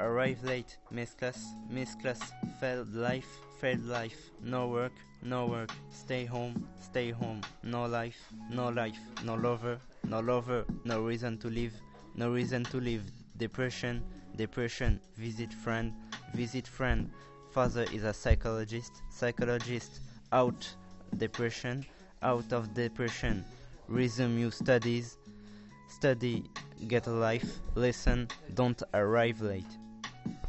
arrive late, miss class, miss class, failed life, failed life, no work, no work, stay home, stay home, no life, no life, no lover, no lover, no reason to live, no reason to live, depression, depression, visit friend, visit friend, father is a psychologist, psychologist, out, depression, out of depression, resume your studies, study, get a life, listen, don't arrive late.